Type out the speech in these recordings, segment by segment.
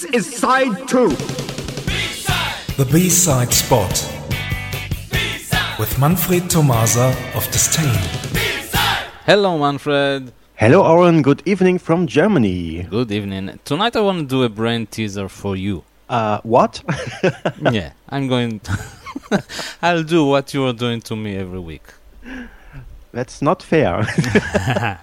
This is side two. The B-side spot. With Manfred Tomasa of Disdain. Hello, Manfred. Hello, Aaron. Good evening from Germany. Good evening. Tonight I want to do a brain teaser for you. Uh, what? yeah, I'm going. To I'll do what you are doing to me every week. That's not fair.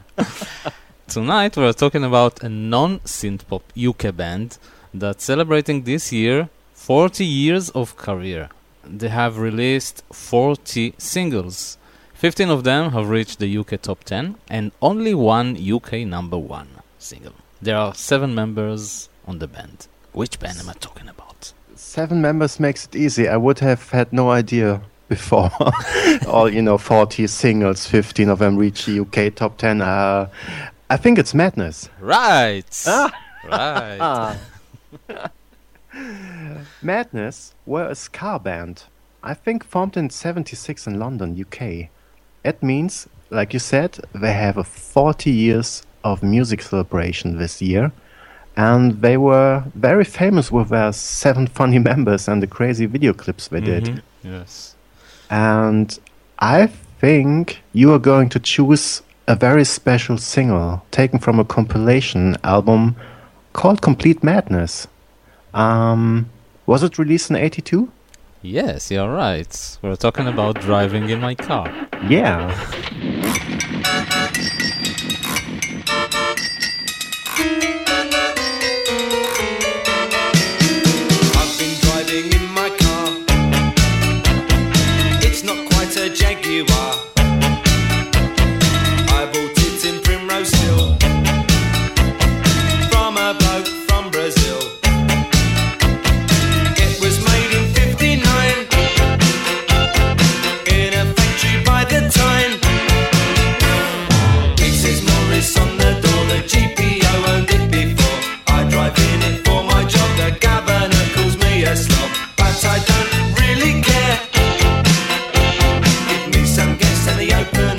Tonight we're talking about a non-synth pop UK band that's celebrating this year 40 years of career. They have released 40 singles. 15 of them have reached the UK top 10 and only one UK number 1 single. There are 7 members on the band. Which band am I talking about? Seven members makes it easy. I would have had no idea before. All, you know, 40 singles, 15 of them reach the UK top 10. Uh, I think it's madness. Right. Ah. Right. Madness were a ska band. I think formed in 76 in London, UK. It means, like you said, they have a 40 years of music celebration this year. And they were very famous with their seven funny members and the crazy video clips they did. Mhm. Yes. And I think you are going to choose a very special single taken from a compilation album called Complete Madness. Um, was it released in 82? Yes, you're right. We're talking about driving in my car. Yeah. In the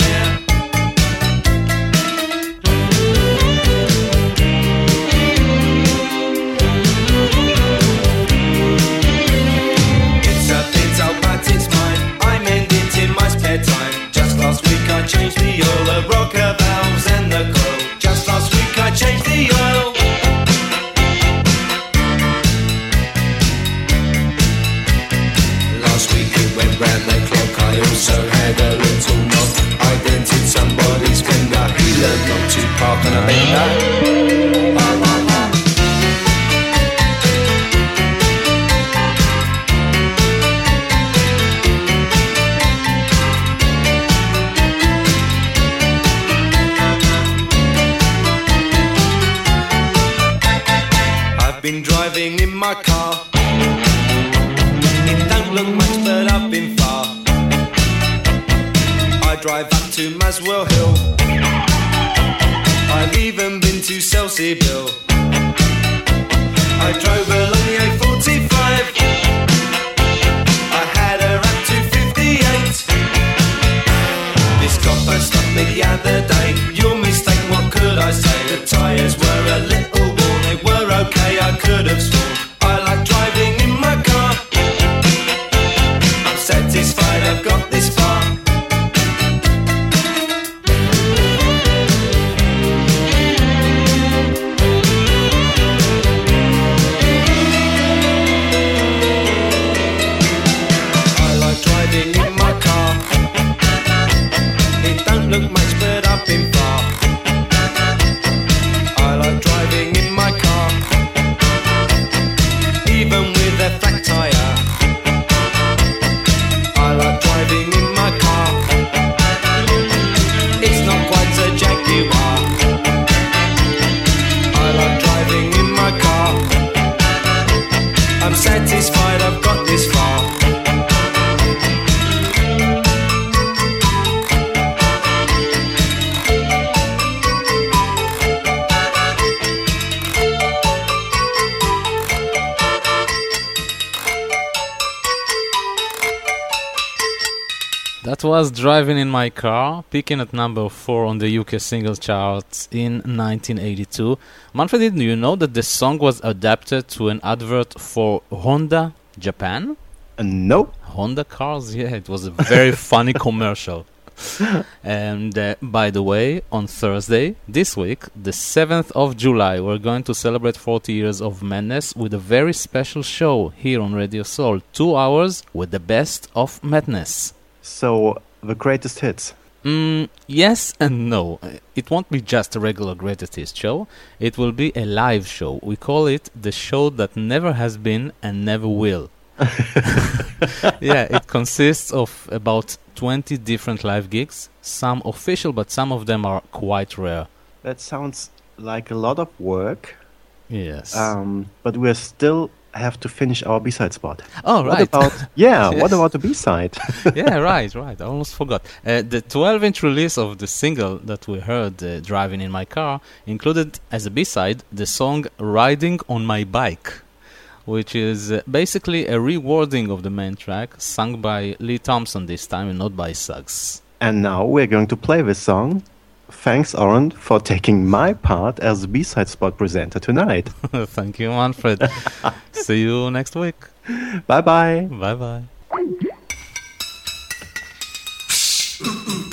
my car. It don't look much, but I've been far. I drive up to Muswell Hill. I've even been to Selsey Bill. I drove along the A45. I had her up to 58. This copper stopped me the other day. Your mistake, what could I say? The tyres were a little worn, they were okay, I could have That was Driving in My Car, peaking at number 4 on the UK singles charts in 1982. Manfred, did you know that the song was adapted to an advert for Honda Japan? Uh, no. Honda cars? Yeah, it was a very funny commercial. and uh, by the way, on Thursday this week, the 7th of July, we're going to celebrate 40 years of Madness with a very special show here on Radio Soul. Two hours with the best of Madness. So, the greatest hits. Mm, yes and no. It won't be just a regular greatest hits show. It will be a live show. We call it the show that never has been and never will. yeah, it consists of about 20 different live gigs, some official, but some of them are quite rare. That sounds like a lot of work. Yes. Um, but we're still have to finish our B-side spot. Oh, What right. about yeah? What about the B-side? yeah, right, right. I almost forgot. Uh, the 12 inch release of the single that we heard, uh, Driving in My Car, included as a B side the song Riding on My Bike, which is uh, basically a rewording of the main track, sung by Lee Thompson this time and not by Suggs. and now we're going to play this song. Thanks, Oren, for taking my part as the B-side spot presenter tonight. Thank you, Manfred. See you next week. bye bye. Bye bye.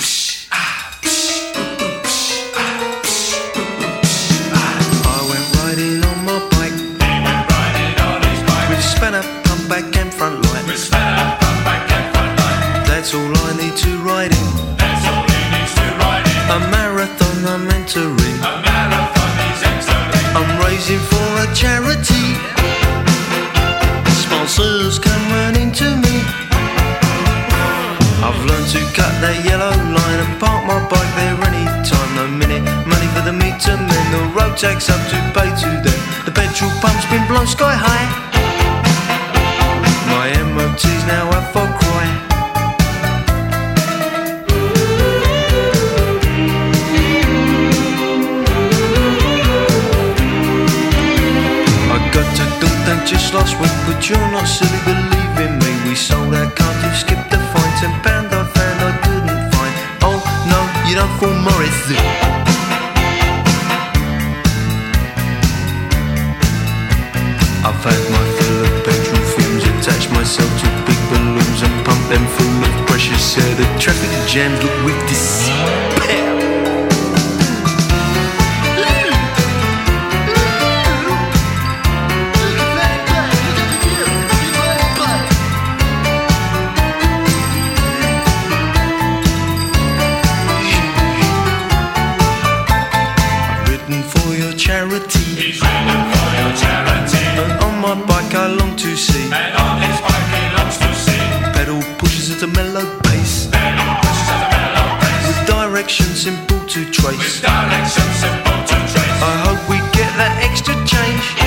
Sponsors come running to me. I've learned to cut that yellow line and park my bike there anytime. No minute money for the meter men. The road tax up to pay to them. The petrol pump's been blown sky high. But you're not silly, believe in me. We sold our Cardiff, skipped the fine, ten pound I found I couldn't find. Oh no, you don't fool Morrissey. I've had my fill of petrol fumes, attached myself to big balloons and pumped them full of pressure. air. The traffic jams look with despair. simple to trace. With simple to trace. I hope we get that extra change.